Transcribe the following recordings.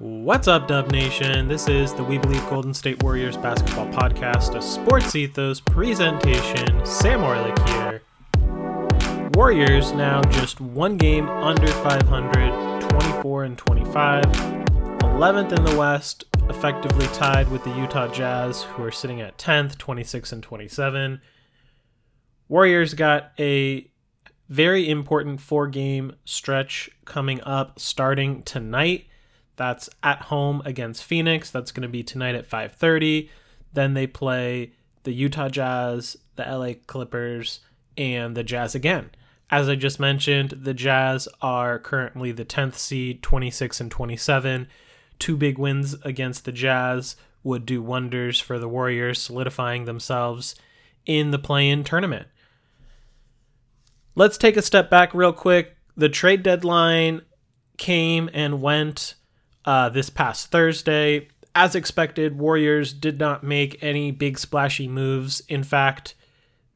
What's up, Dub Nation? This is the We Believe Golden State Warriors basketball podcast, a sports ethos presentation. Sam Orlik here. Warriors now just one game under 500, 24 and 25, 11th in the West, effectively tied with the Utah Jazz, who are sitting at 10th, 26 and 27. Warriors got a very important four game stretch coming up starting tonight that's at home against Phoenix. That's going to be tonight at 5:30. Then they play the Utah Jazz, the LA Clippers, and the Jazz again. As I just mentioned, the Jazz are currently the 10th seed, 26 and 27. Two big wins against the Jazz would do wonders for the Warriors, solidifying themselves in the play in tournament. Let's take a step back real quick. The trade deadline came and went uh, this past Thursday. As expected, Warriors did not make any big splashy moves. In fact,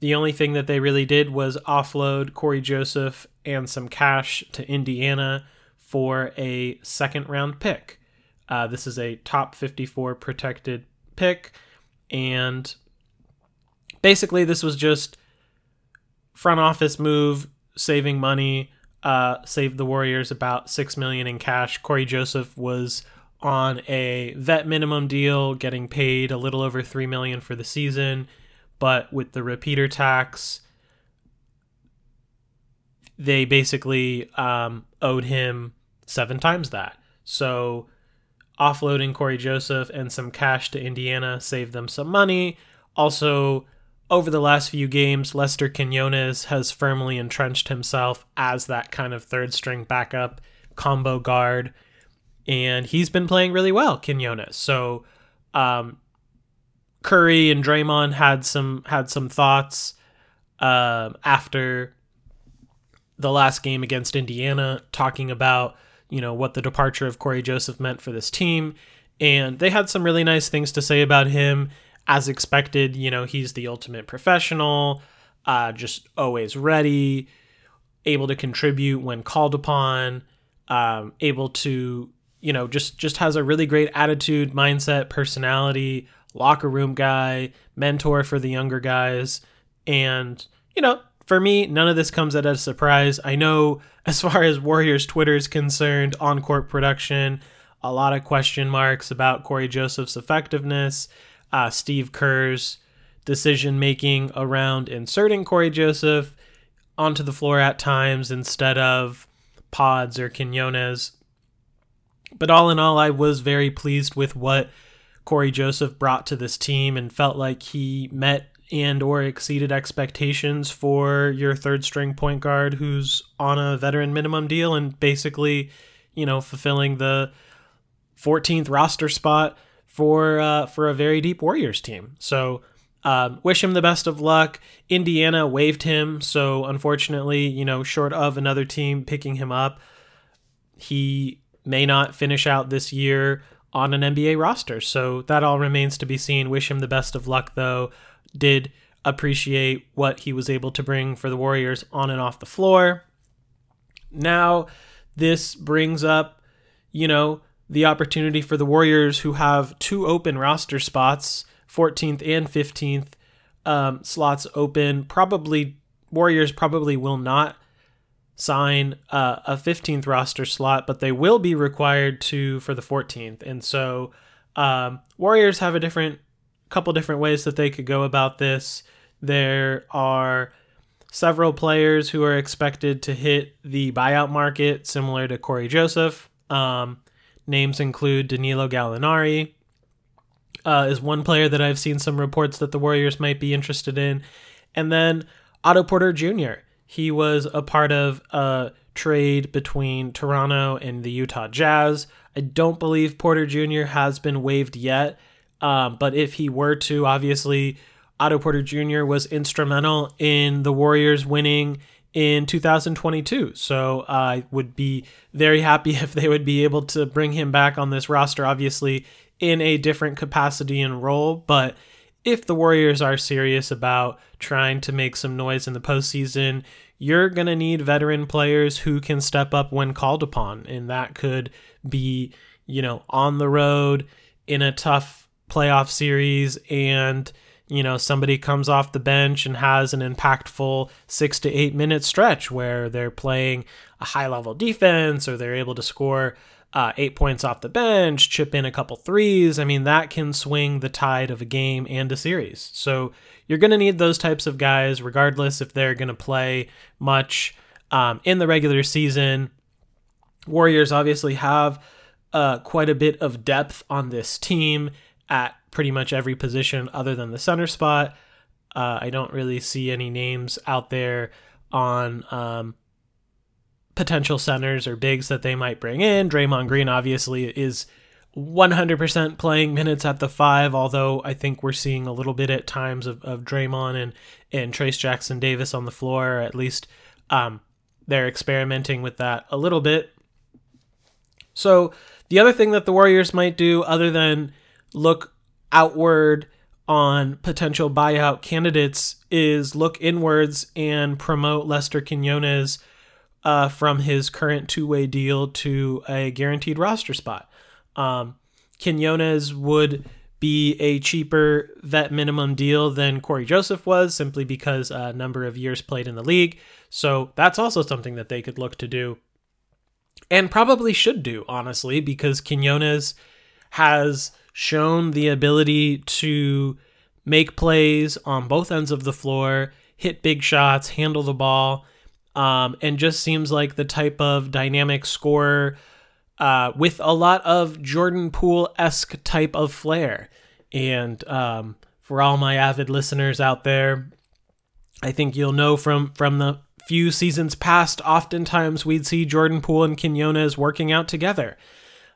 the only thing that they really did was offload Cory Joseph and some cash to Indiana for a second round pick. Uh, this is a top 54 protected pick. And basically, this was just front office move, saving money, uh, saved the Warriors about six million in cash. Cory Joseph was on a vet minimum deal, getting paid a little over three million for the season, but with the repeater tax, they basically um, owed him seven times that. So offloading Cory Joseph and some cash to Indiana saved them some money. Also, over the last few games, Lester Quinones has firmly entrenched himself as that kind of third string backup combo guard. And he's been playing really well, Quinones. So um, Curry and Draymond had some had some thoughts uh, after the last game against Indiana, talking about you know what the departure of Cory Joseph meant for this team, and they had some really nice things to say about him as expected, you know, he's the ultimate professional, uh, just always ready, able to contribute when called upon, um, able to, you know, just just has a really great attitude, mindset, personality, locker room guy, mentor for the younger guys, and you know, for me, none of this comes at a surprise. I know as far as Warriors Twitter is concerned, on court production, a lot of question marks about Cory Joseph's effectiveness uh, Steve Kerr's decision making around inserting Cory Joseph onto the floor at times instead of Pods or Quinones. But all in all, I was very pleased with what Cory Joseph brought to this team and felt like he met and or exceeded expectations for your third string point guard who's on a veteran minimum deal and basically, you know, fulfilling the 14th roster spot for uh, for a very deep Warriors team. So um, wish him the best of luck. Indiana waived him, so unfortunately, you know, short of another team picking him up, he may not finish out this year on an NBA roster. So that all remains to be seen. Wish him the best of luck, though. Did appreciate what he was able to bring for the Warriors on and off the floor. Now, this brings up, you know, the opportunity for the Warriors, who have two open roster spots, 14th and 15th um, slots open. Probably Warriors probably will not sign uh, a 15th roster slot, but they will be required to for the 14th. And so um, Warriors have a different couple different ways that they could go about this. There are several players who are expected to hit the buyout market, similar to Cory Joseph. Um, Names include Danilo Gallinari, uh, is one player that I've seen some reports that the Warriors might be interested in. And then Otto Porter Jr. He was a part of a trade between Toronto and the Utah Jazz. I don't believe Porter Jr. has been waived yet, um, but if he were to, obviously, Otto Porter Jr. was instrumental in the Warriors winning in 2022. So I would be very happy if they would be able to bring him back on this roster, obviously in a different capacity and role. But if the Warriors are serious about trying to make some noise in the postseason, you're going to need veteran players who can step up when called upon. And that could be, you know, on the road in a tough playoff series and, you know, somebody comes off the bench and has an impactful six to eight minute stretch where they're playing a high level defense or they're able to score uh, eight points off the bench, chip in a couple threes. I mean, that can swing the tide of a game and a series. So you're going to need those types of guys, regardless if they're going to play much um, in the regular season. Warriors obviously have uh, quite a bit of depth on this team at pretty much every position other than the center spot. Uh, I don't really see any names out there on um, potential centers or bigs that they might bring in. Draymond Green obviously is 100% playing minutes at the five, although I think we're seeing a little bit at times of, of Draymond and, and Trayce Jackson Davis on the floor. At least um, they're experimenting with that a little bit. So, the other thing that the Warriors might do, other than look outward on potential buyout candidates, is look inwards and promote Lester Quinones uh, from his current two way deal to a guaranteed roster spot. Um, Quinones would be a cheaper vet minimum deal than Cory Joseph was, simply because a number of years played in the league. So that's also something that they could look to do, and probably should do, honestly, because Quinones has shown the ability to make plays on both ends of the floor, hit big shots, handle the ball, um, and just seems like the type of dynamic scorer uh, with a lot of Jordan Poole esque type of flair. And um, for all my avid listeners out there, I think you'll know from from the few seasons past, oftentimes we'd see Jordan Poole and Quinones working out together.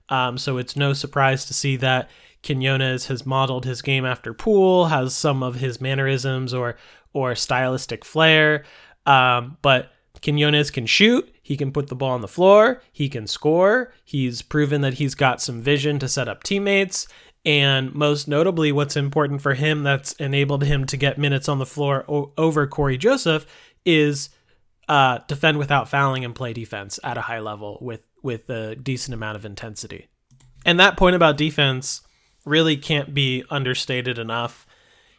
Um, so it's no surprise to see that Quinones has modeled his game after Poole, has some of his mannerisms or or stylistic flair. Um, but Quinones can shoot. He can put the ball on the floor. He can score. He's proven that he's got some vision to set up teammates. And most notably, what's important for him that's enabled him to get minutes on the floor o- over Cory Joseph is uh, defend without fouling and play defense at a high level with with a decent amount of intensity. And that point about defense really can't be understated enough.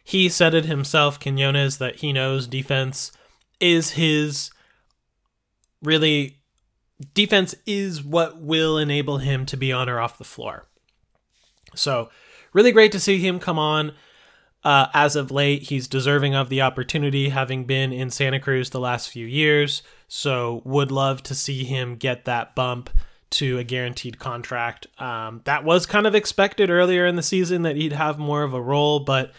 He said it himself, Quinones, that he knows defense is his really defense is what will enable him to be on or off the floor. So, really great to see him come on. Uh, as of late, he's deserving of the opportunity, having been in Santa Cruz the last few years. So, would love to see him get that bump to a guaranteed contract. Um, that was kind of expected earlier in the season that he'd have more of a role, but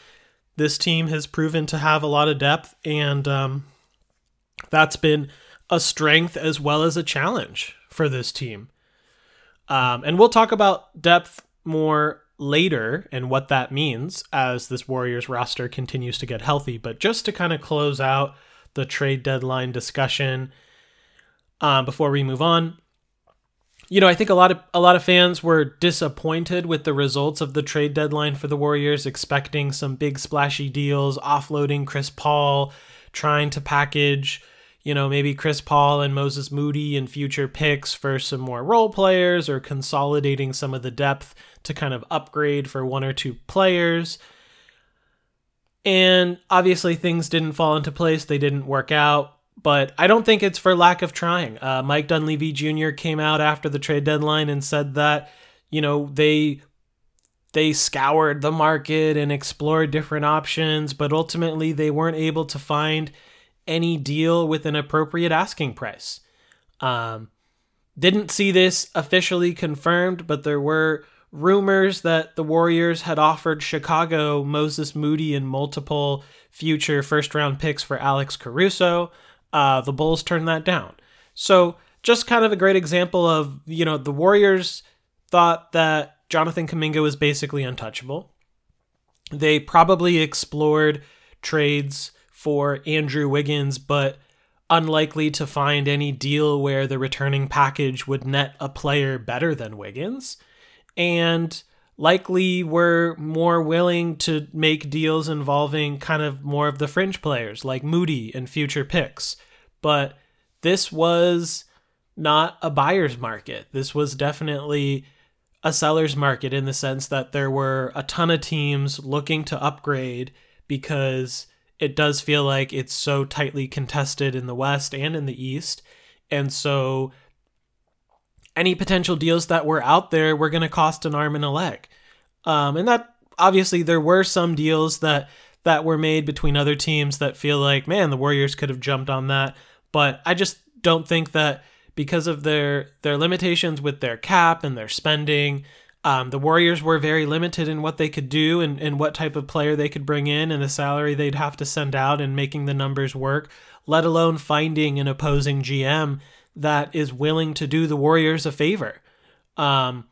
this team has proven to have a lot of depth, and um, that's been a strength as well as a challenge for this team. Um, and we'll talk about depth more later and what that means as this Warriors roster continues to get healthy. But just to kind of close out the trade deadline discussion um, before we move on, you know, I think a lot of a lot of fans were disappointed with the results of the trade deadline for the Warriors, expecting some big splashy deals, offloading Chris Paul, trying to package you know, maybe Chris Paul and Moses Moody and future picks for some more role players or consolidating some of the depth to kind of upgrade for one or two players. And obviously, things didn't fall into place, they didn't work out. But I don't think it's for lack of trying. Uh, Mike Dunleavy Jr. came out after the trade deadline and said that, you know, they they scoured the market and explored different options, but ultimately they weren't able to find any deal with an appropriate asking price. Um, didn't see this officially confirmed, but there were rumors that the Warriors had offered Chicago Moses Moody and multiple future first round picks for Alex Caruso. Uh, the Bulls turned that down. So, just kind of a great example of, you know, the Warriors thought that Jonathan Kuminga was basically untouchable. They probably explored trades for Andrew Wiggins, but unlikely to find any deal where the returning package would net a player better than Wiggins. And likely were more willing to make deals involving kind of more of the fringe players like Moody and future picks. but this was not a buyer's market. This was definitely a seller's market in the sense that there were a ton of teams looking to upgrade because it does feel like it's so tightly contested in the West and in the East. And so any potential deals that were out there were going to cost an arm and a leg. Um, and that obviously there were some deals that that were made between other teams that feel like, man, the Warriors could have jumped on that. But I just don't think that because of their their limitations with their cap and their spending, um, the Warriors were very limited in what they could do and, and what type of player they could bring in and the salary they'd have to send out and making the numbers work, let alone finding an opposing GM that is willing to do the Warriors a favor. Um,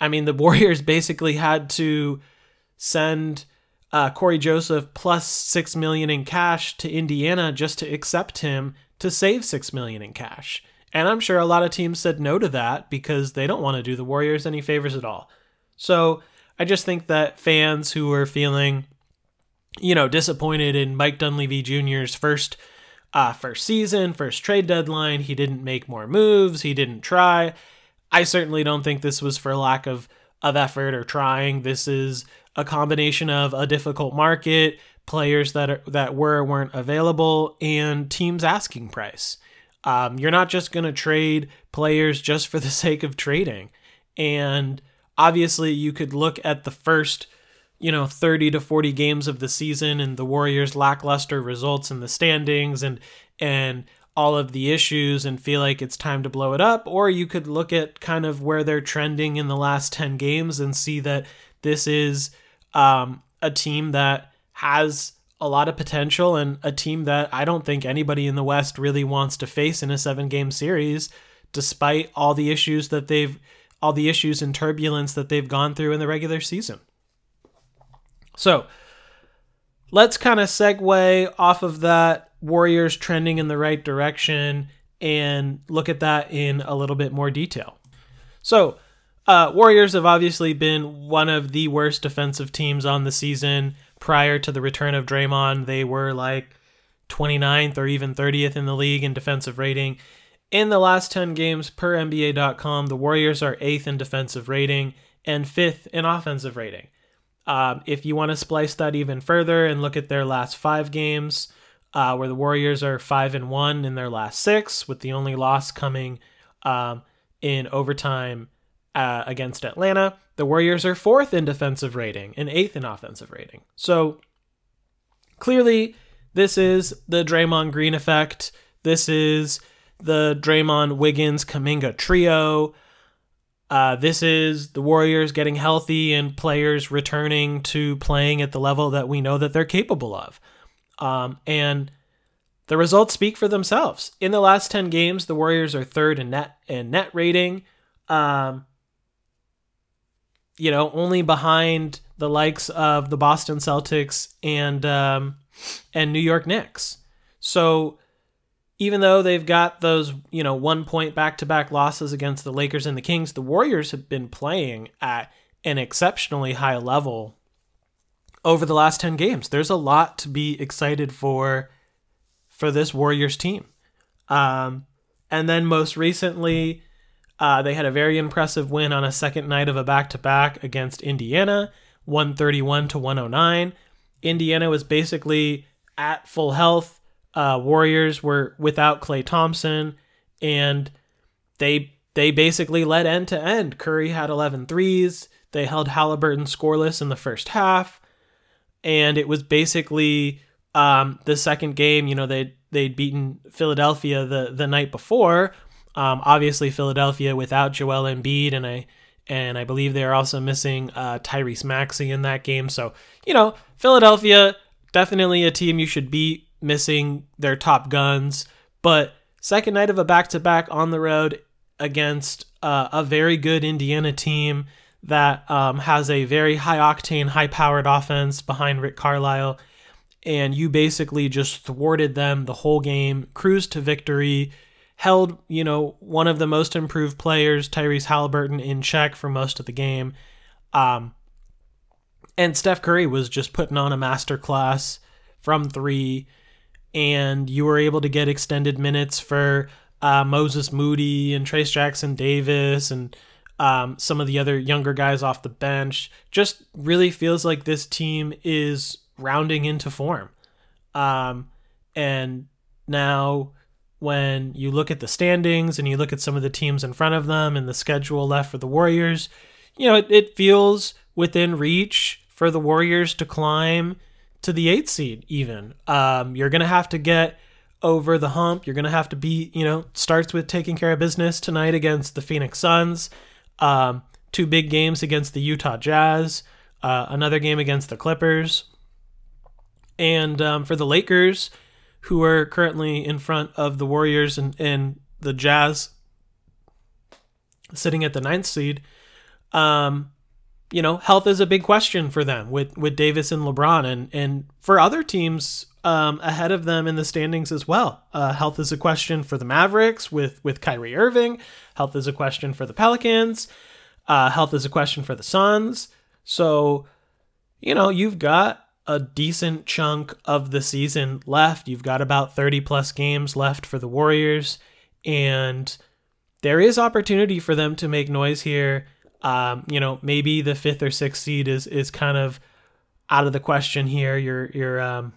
I mean, the Warriors basically had to send uh, Cory Joseph plus six million in cash to Indiana just to accept him to save six million in cash. And I'm sure a lot of teams said no to that because they don't want to do the Warriors any favors at all. So I just think that fans who are feeling, you know, disappointed in Mike Dunleavy Jr.'s first uh, first season, first trade deadline, he didn't make more moves, he didn't try. I certainly don't think this was for lack of of effort or trying. This is a combination of a difficult market, players that are, that were weren't available, and teams asking price. Um, you're not just going to trade players just for the sake of trading. And obviously, you could look at the first, you know, 30 to 40 games of the season and the Warriors' lackluster results in the standings and and all of the issues and feel like it's time to blow it up. Or you could look at kind of where they're trending in the last 10 games and see that this is um, a team that has a lot of potential and a team that I don't think anybody in the West really wants to face in a seven game series, despite all the issues that they've, all the issues and turbulence that they've gone through in the regular season. So let's kind of segue off of that Warriors trending in the right direction and look at that in a little bit more detail. So, uh, Warriors have obviously been one of the worst defensive teams on the season prior to the return of Draymond, they were like 29th or even 30th in the league in defensive rating. In the last 10 games per NBA.com, the Warriors are 8th in defensive rating and 5th in offensive rating. Um, if you want to splice that even further and look at their last five games, uh, where the Warriors are 5 and 1 in their last six, with the only loss coming um, in overtime uh, against Atlanta. The Warriors are fourth in defensive rating and eighth in offensive rating. So clearly, this is the Draymond Green effect. This is the Draymond Wiggins Kuminga trio. Uh, this is the Warriors getting healthy and players returning to playing at the level that we know that they're capable of. Um, and the results speak for themselves. In the last 10 games, the Warriors are third in net in net rating. Um, you know, only behind the likes of the Boston Celtics and um, and New York Knicks. So even though they've got those, you know, one point back to back losses against the Lakers and the Kings, the Warriors have been playing at an exceptionally high level over the last 10 games. There's a lot to be excited for for this Warriors team. Um, and then most recently, uh, they had a very impressive win on a second night of a back to back against Indiana, 131 to 109. Indiana was basically at full health. Uh, Warriors were without Klay Thompson, and they they basically led end to end. Curry had 11 threes. They held Halliburton scoreless in the first half, and it was basically um, the second game. You know they they'd beaten Philadelphia the the night before, um, obviously, Philadelphia without Joel Embiid, and I and I believe they are also missing uh, Tyrese Maxey in that game. So you know, Philadelphia definitely a team you should beat, missing their top guns. But second night of a back to back on the road against uh, a very good Indiana team that um, has a very high octane, high powered offense behind Rick Carlisle. And you basically just thwarted them the whole game, cruised to victory held, you know, one of the most improved players, Tyrese Halliburton, in check for most of the game. Um, and Steph Curry was just putting on a masterclass from three. And you were able to get extended minutes for uh, Moses Moody and Trayce Jackson Davis and um, some of the other younger guys off the bench. Just really feels like this team is rounding into form. Um, and now, when you look at the standings and you look at some of the teams in front of them and the schedule left for the Warriors, you know, it, it feels within reach for the Warriors to climb to the eighth seed, even. Um, you're to have to get over the hump. You're to have to be, you know, starts with taking care of business tonight against the Phoenix Suns. Um, two big games against the Utah Jazz, uh, another game against the Clippers. And um, for the Lakers, who are currently in front of the Warriors and, and the Jazz sitting at the ninth seed, um, you know, health is a big question for them with, with Davis and LeBron. And, and for other teams um, ahead of them in the standings as well. Uh, health is a question for the Mavericks with, with Kyrie Irving. Health is a question for the Pelicans. Uh, health is a question for the Suns. So, you know, you've got a decent chunk of the season left. You've got about 30 plus games left for the Warriors, and there is opportunity for them to make noise here. Um, you know, maybe the fifth or sixth seed is is kind of out of the question here. You're you're um,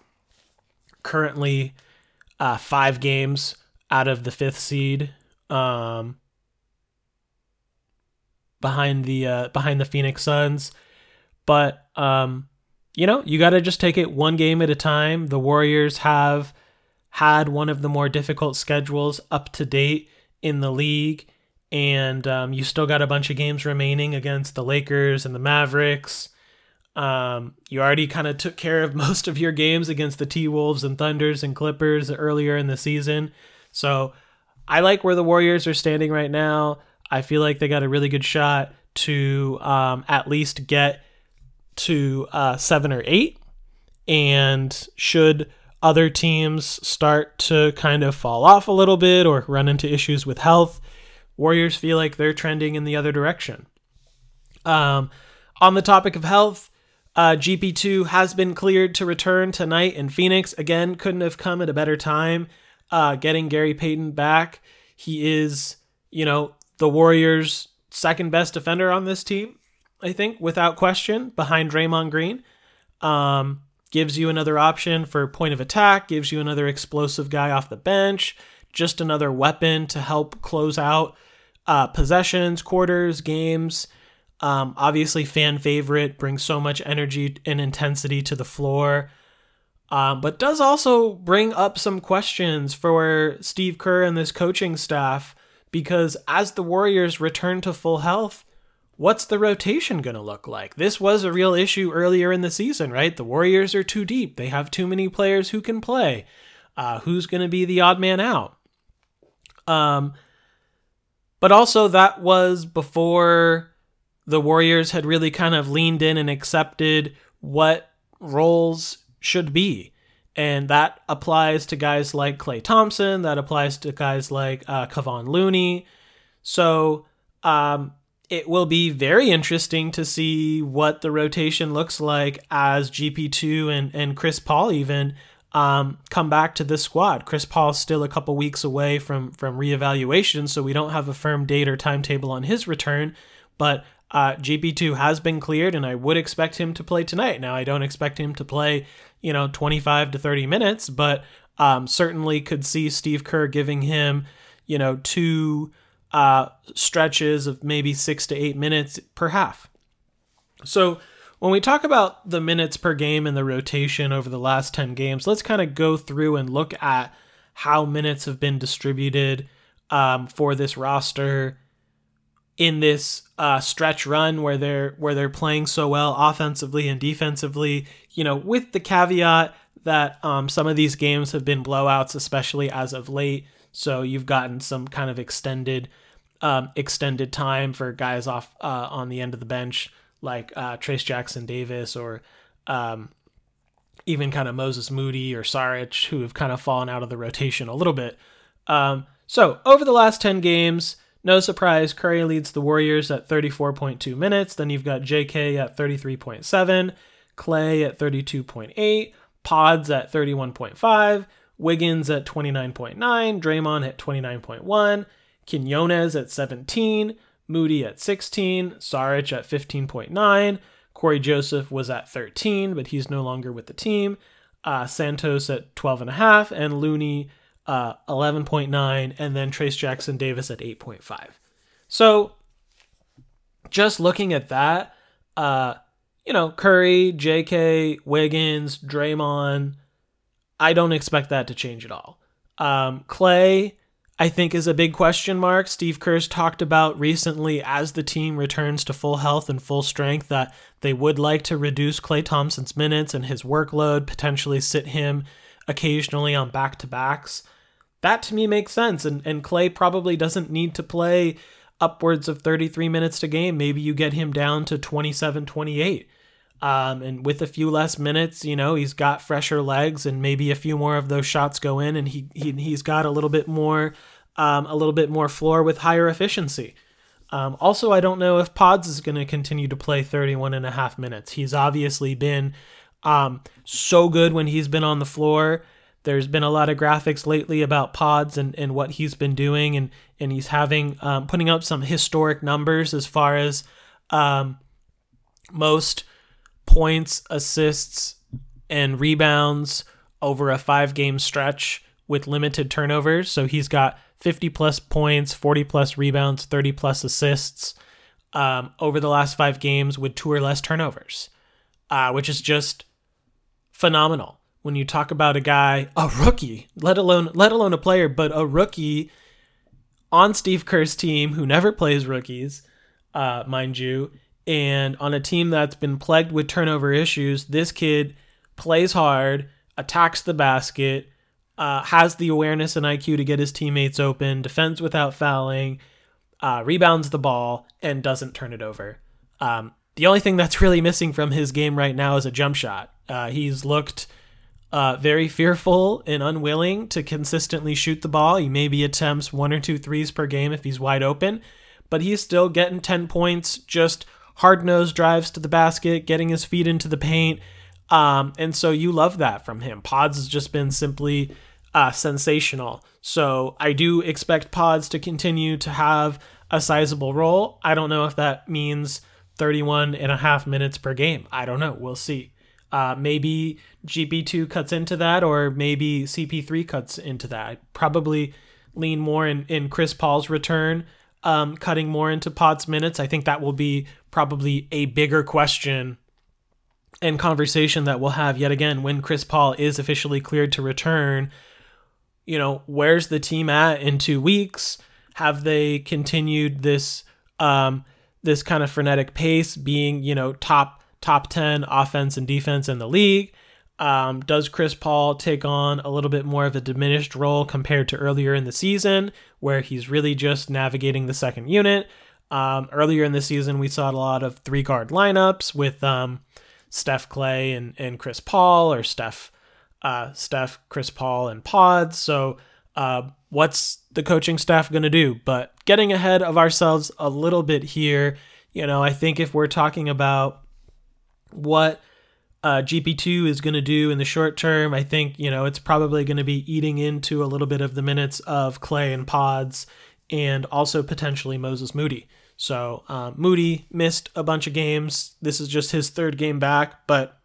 currently uh, five games out of the fifth seed, um, behind the uh, behind the Phoenix Suns, but um, you know, you got to just take it one game at a time. The Warriors have had one of the more difficult schedules up to date in the league, and um, you still got a bunch of games remaining against the Lakers and the Mavericks. Um, you already kind of took care of most of your games against the T Wolves and Thunders and Clippers earlier in the season. So I like where the Warriors are standing right now. I feel like they got a really good shot to um, at least get to uh, seven or eight. And should other teams start to kind of fall off a little bit or run into issues with health, Warriors feel like they're trending in the other direction. Um, on the topic of health, uh, GP2 has been cleared to return tonight in Phoenix. Again, couldn't have come at a better time. Uh, getting Gary Payton back. He is, you know, the Warriors' second best defender on this team. I think, without question, behind Draymond Green. Um, gives you another option for point of attack, gives you another explosive guy off the bench, just another weapon to help close out uh, possessions, quarters, games. Um, obviously, fan favorite, brings so much energy and intensity to the floor. Um, but does also bring up some questions for Steve Kerr and this coaching staff because as the Warriors return to full health, what's the rotation going to look like? This was a real issue earlier in the season, right? The Warriors are too deep. They have too many players who can play. Uh, who's going to be the odd man out? Um, but also, that was before the Warriors had really kind of leaned in and accepted what roles should be. And that applies to guys like Klay Thompson, that applies to guys like uh, Kevon Looney. So, um, it will be very interesting to see what the rotation looks like as GP2 and, and Chris Paul even um, come back to this squad. Chris Paul's still a couple weeks away from from reevaluation, so we don't have a firm date or timetable on his return. But uh, GP2 has been cleared, and I would expect him to play tonight. Now, I don't expect him to play, you know, 25 to 30 minutes, but um, certainly could see Steve Kerr giving him, you know, two uh, stretches of maybe six to eight minutes per half. So when we talk about the minutes per game and the rotation over the last 10 games, let's kind of go through and look at how minutes have been distributed um, for this roster in this uh, stretch run where they're where they're playing so well offensively and defensively. You know, with the caveat that um, some of these games have been blowouts, especially as of late. So you've gotten some kind of extended um, extended time for guys off uh, on the end of the bench like uh, Trayce Jackson Davis or um, even kind of Moses Moody or Saric who have kind of fallen out of the rotation a little bit. Um, so over the last 10 games, no surprise, Curry leads the Warriors at 34.2 minutes. Then you've got JK at 33.7, Klay at 32.8, Pods at 31.5, Wiggins at 29.9, Draymond at 29.1, Quinones at 17, Moody at 16, Saric at 15.9, Cory Joseph was at 13, but he's no longer with the team. Uh, Santos at 12.5, and Looney uh, 11.9, and then Trayce Jackson Davis at 8.5. So just looking at that, uh, you know, Curry, JK, Wiggins, Draymond, I don't expect that to change at all. Um, Klay, I think, is a big question mark. Steve Kerr's talked about recently as the team returns to full health and full strength that they would like to reduce Klay Thompson's minutes and his workload, potentially sit him occasionally on back to backs. That to me makes sense. And, and Klay probably doesn't need to play upwards of 33 minutes a game. Maybe you get him down to 27, 28. Um, and with a few less minutes, you know, he's got fresher legs and maybe a few more of those shots go in and he, he he's got a little bit more um, a little bit more floor with higher efficiency. Um, also, I don't know if Pods is going to continue to play 31 and a half minutes. He's obviously been um, so good when he's been on the floor. There's been a lot of graphics lately about Pods and, and what he's been doing, and, and he's having um, putting up some historic numbers as far as um, most points, assists, and rebounds over a five game stretch with limited turnovers. So he's got 50 plus points, 40 plus rebounds, 30 plus assists um, over the last five games with two or less turnovers, uh, which is just phenomenal. When you talk about a guy, a rookie, let alone let alone a player, but a rookie on Steve Kerr's team who never plays rookies, uh, mind you, and on a team that's been plagued with turnover issues, this kid plays hard, attacks the basket, uh, has the awareness and IQ to get his teammates open, defends without fouling, uh, rebounds the ball, and doesn't turn it over. Um, the only thing that's really missing from his game right now is a jump shot. Uh, he's looked uh, very fearful and unwilling to consistently shoot the ball. He maybe attempts one or two threes per game if he's wide open, but he's still getting 10 points just hard nosed drives to the basket, getting his feet into the paint. Um, and so you love that from him. Pods has just been simply uh, sensational. So I do expect Pods to continue to have a sizable role. I don't know if that means 31 and a half minutes per game. I don't know. We'll see. Uh, maybe GP2 cuts into that, or maybe CP3 cuts into that. I probably lean more in, in Chris Paul's return um, cutting more into Pod's minutes. I think that will be probably a bigger question and conversation that we'll have yet again when Chris Paul is officially cleared to return. You know, where's the team at in two weeks? Have they continued this um, this kind of frenetic pace, being you know top top ten offense and defense in the league? Um, does Chris Paul take on a little bit more of a diminished role compared to earlier in the season, where he's really just navigating the second unit? Um, earlier in the season, we saw a lot of three guard lineups with um, Steph Klay and, and Chris Paul, or Steph, uh, Steph, Chris Paul, and Pods. So, uh, what's the coaching staff going to do? But getting ahead of ourselves a little bit here, you know, I think if we're talking about what uh, GP2 is going to do in the short term. I think, you know, it's probably going to be eating into a little bit of the minutes of Klay and Pods and also potentially Moses Moody. So uh, Moody missed a bunch of games. This is just his third game back, but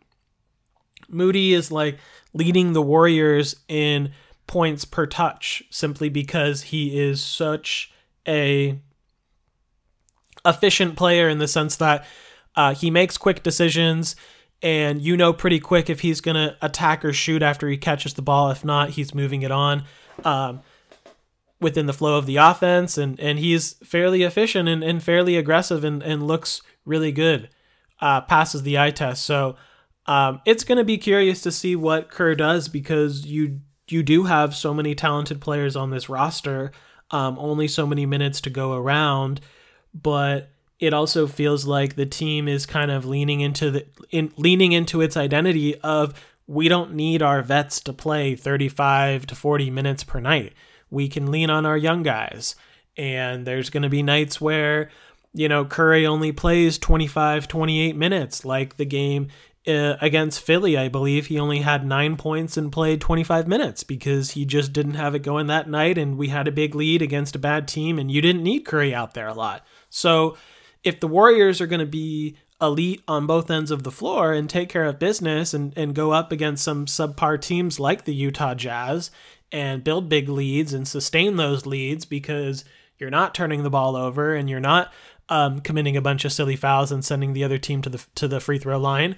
Moody is like leading the Warriors in points per touch simply because he is such a efficient player in the sense that uh, he makes quick decisions and you know pretty quick if he's going to attack or shoot after he catches the ball. If not, he's moving it on um, within the flow of the offense. And, and he's fairly efficient and, and fairly aggressive and, and looks really good, uh, passes the eye test. So um, it's going to be curious to see what Kerr does because you you do have so many talented players on this roster, um, only so many minutes to go around, but it also feels like the team is kind of leaning into the in leaning into its identity of we don't need our vets to play 35 to 40 minutes per night. We can lean on our young guys. And there's going to be nights where, you know, Curry only plays 25, 28 minutes, like the game uh, against Philly, I believe he only had nine points and played 25 minutes because he just didn't have it going that night. And we had a big lead against a bad team, and you didn't need Curry out there a lot. So if the Warriors are going to be elite on both ends of the floor and take care of business and, and go up against some subpar teams like the Utah Jazz and build big leads and sustain those leads because you're not turning the ball over and you're not um, committing a bunch of silly fouls and sending the other team to the to the free throw line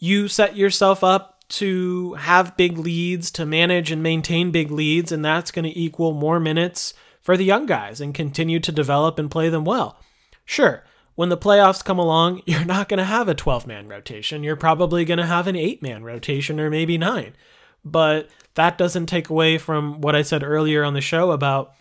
you set yourself up to have big leads, to manage and maintain big leads, and that's going to equal more minutes for the young guys and continue to develop and play them well. Sure, when the playoffs come along, you're not going to have a 12 man rotation. You're probably going to have an 8 man rotation or maybe 9. But that doesn't take away from what I said earlier on the show about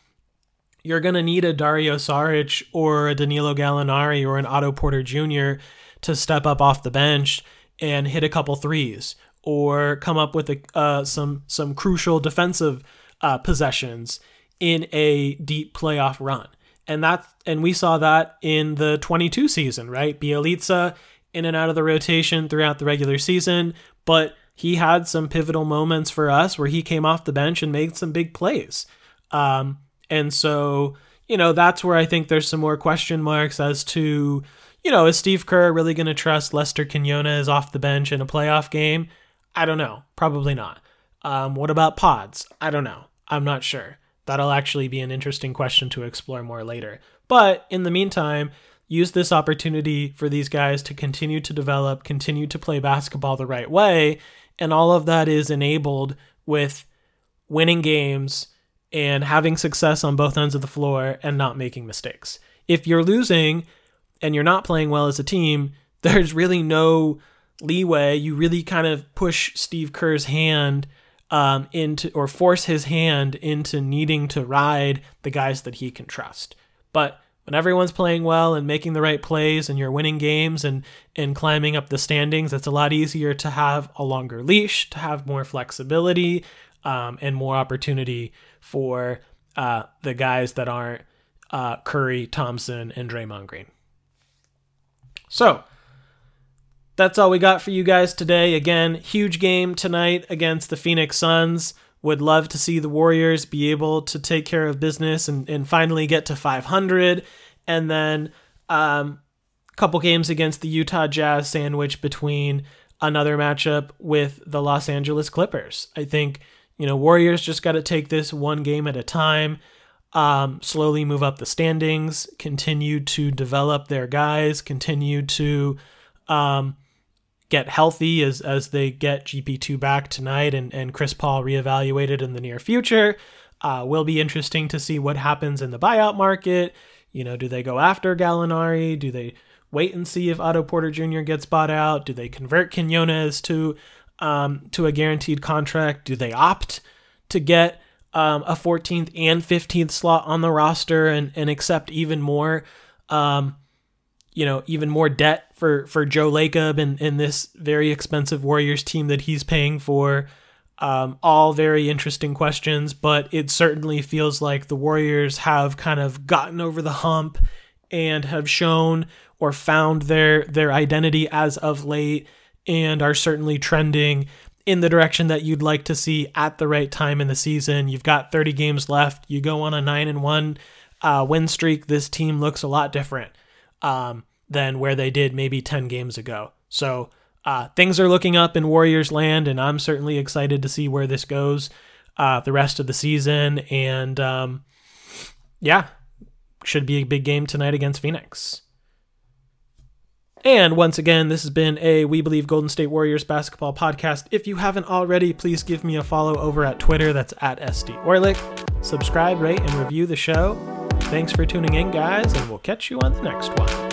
you're going to need a Dario Saric or a Danilo Gallinari or an Otto Porter Jr. to step up off the bench and hit a couple threes or come up with a, uh, some some crucial defensive uh, possessions in a deep playoff run. And that and we saw that in the 22 season, right? Bjelica in and out of the rotation throughout the regular season, but he had some pivotal moments for us where he came off the bench and made some big plays. Um, and so, you know, that's where I think there's some more question marks as to you know, is Steve Kerr really going to trust Lester Quinones off the bench in a playoff game? I don't know. Probably not. Um, what about pods? I don't know. I'm not sure. That'll actually be an interesting question to explore more later. But in the meantime, use this opportunity for these guys to continue to develop, continue to play basketball the right way. And all of that is enabled with winning games and having success on both ends of the floor and not making mistakes. If you're losing, and you're not playing well as a team, there's really no leeway. You really kind of push Steve Kerr's hand um, into or force his hand into needing to ride the guys that he can trust. But when everyone's playing well and making the right plays and you're winning games and and climbing up the standings, it's a lot easier to have a longer leash, to have more flexibility um, and more opportunity for uh, the guys that aren't uh, Curry, Thompson, and Draymond Green. So, that's all we got for you guys today. Again, huge game tonight against the Phoenix Suns. Would love to see the Warriors be able to take care of business and, and finally get to 500. And then um, a couple games against the Utah Jazz sandwich between another matchup with the Los Angeles Clippers. I think, you know, Warriors just got to take this one game at a time um, slowly move up the standings, continue to develop their guys, continue to um, get healthy as, as they get GP2 back tonight and, and Chris Paul reevaluated in the near future. Uh, will be interesting to see what happens in the buyout market. You know, do they go after Gallinari? Do they wait and see if Otto Porter Jr. gets bought out? Do they convert Quinones to um, to a guaranteed contract? Do they opt to get um, a 14th and 15th slot on the roster and, and accept even more, um, you know, even more debt for, for Joe Lacob and, and this very expensive Warriors team that he's paying for. Um, all very interesting questions, but it certainly feels like the Warriors have kind of gotten over the hump and have shown or found their their identity as of late and are certainly trending in the direction that you'd like to see at the right time in the season. You've got 30 games left. You go on a 9 and 1 uh, win streak. This team looks a lot different um, than where they did maybe 10 games ago. So uh, things are looking up in Warriors land, and I'm certainly excited to see where this goes uh, the rest of the season. And um, yeah, should be a big game tonight against Phoenix. And once again, this has been a We Believe Golden State Warriors basketball podcast. If you haven't already, please give me a follow over at Twitter. That's at SD Orlik. Subscribe, rate, and review the show. Thanks for tuning in, guys, and we'll catch you on the next one.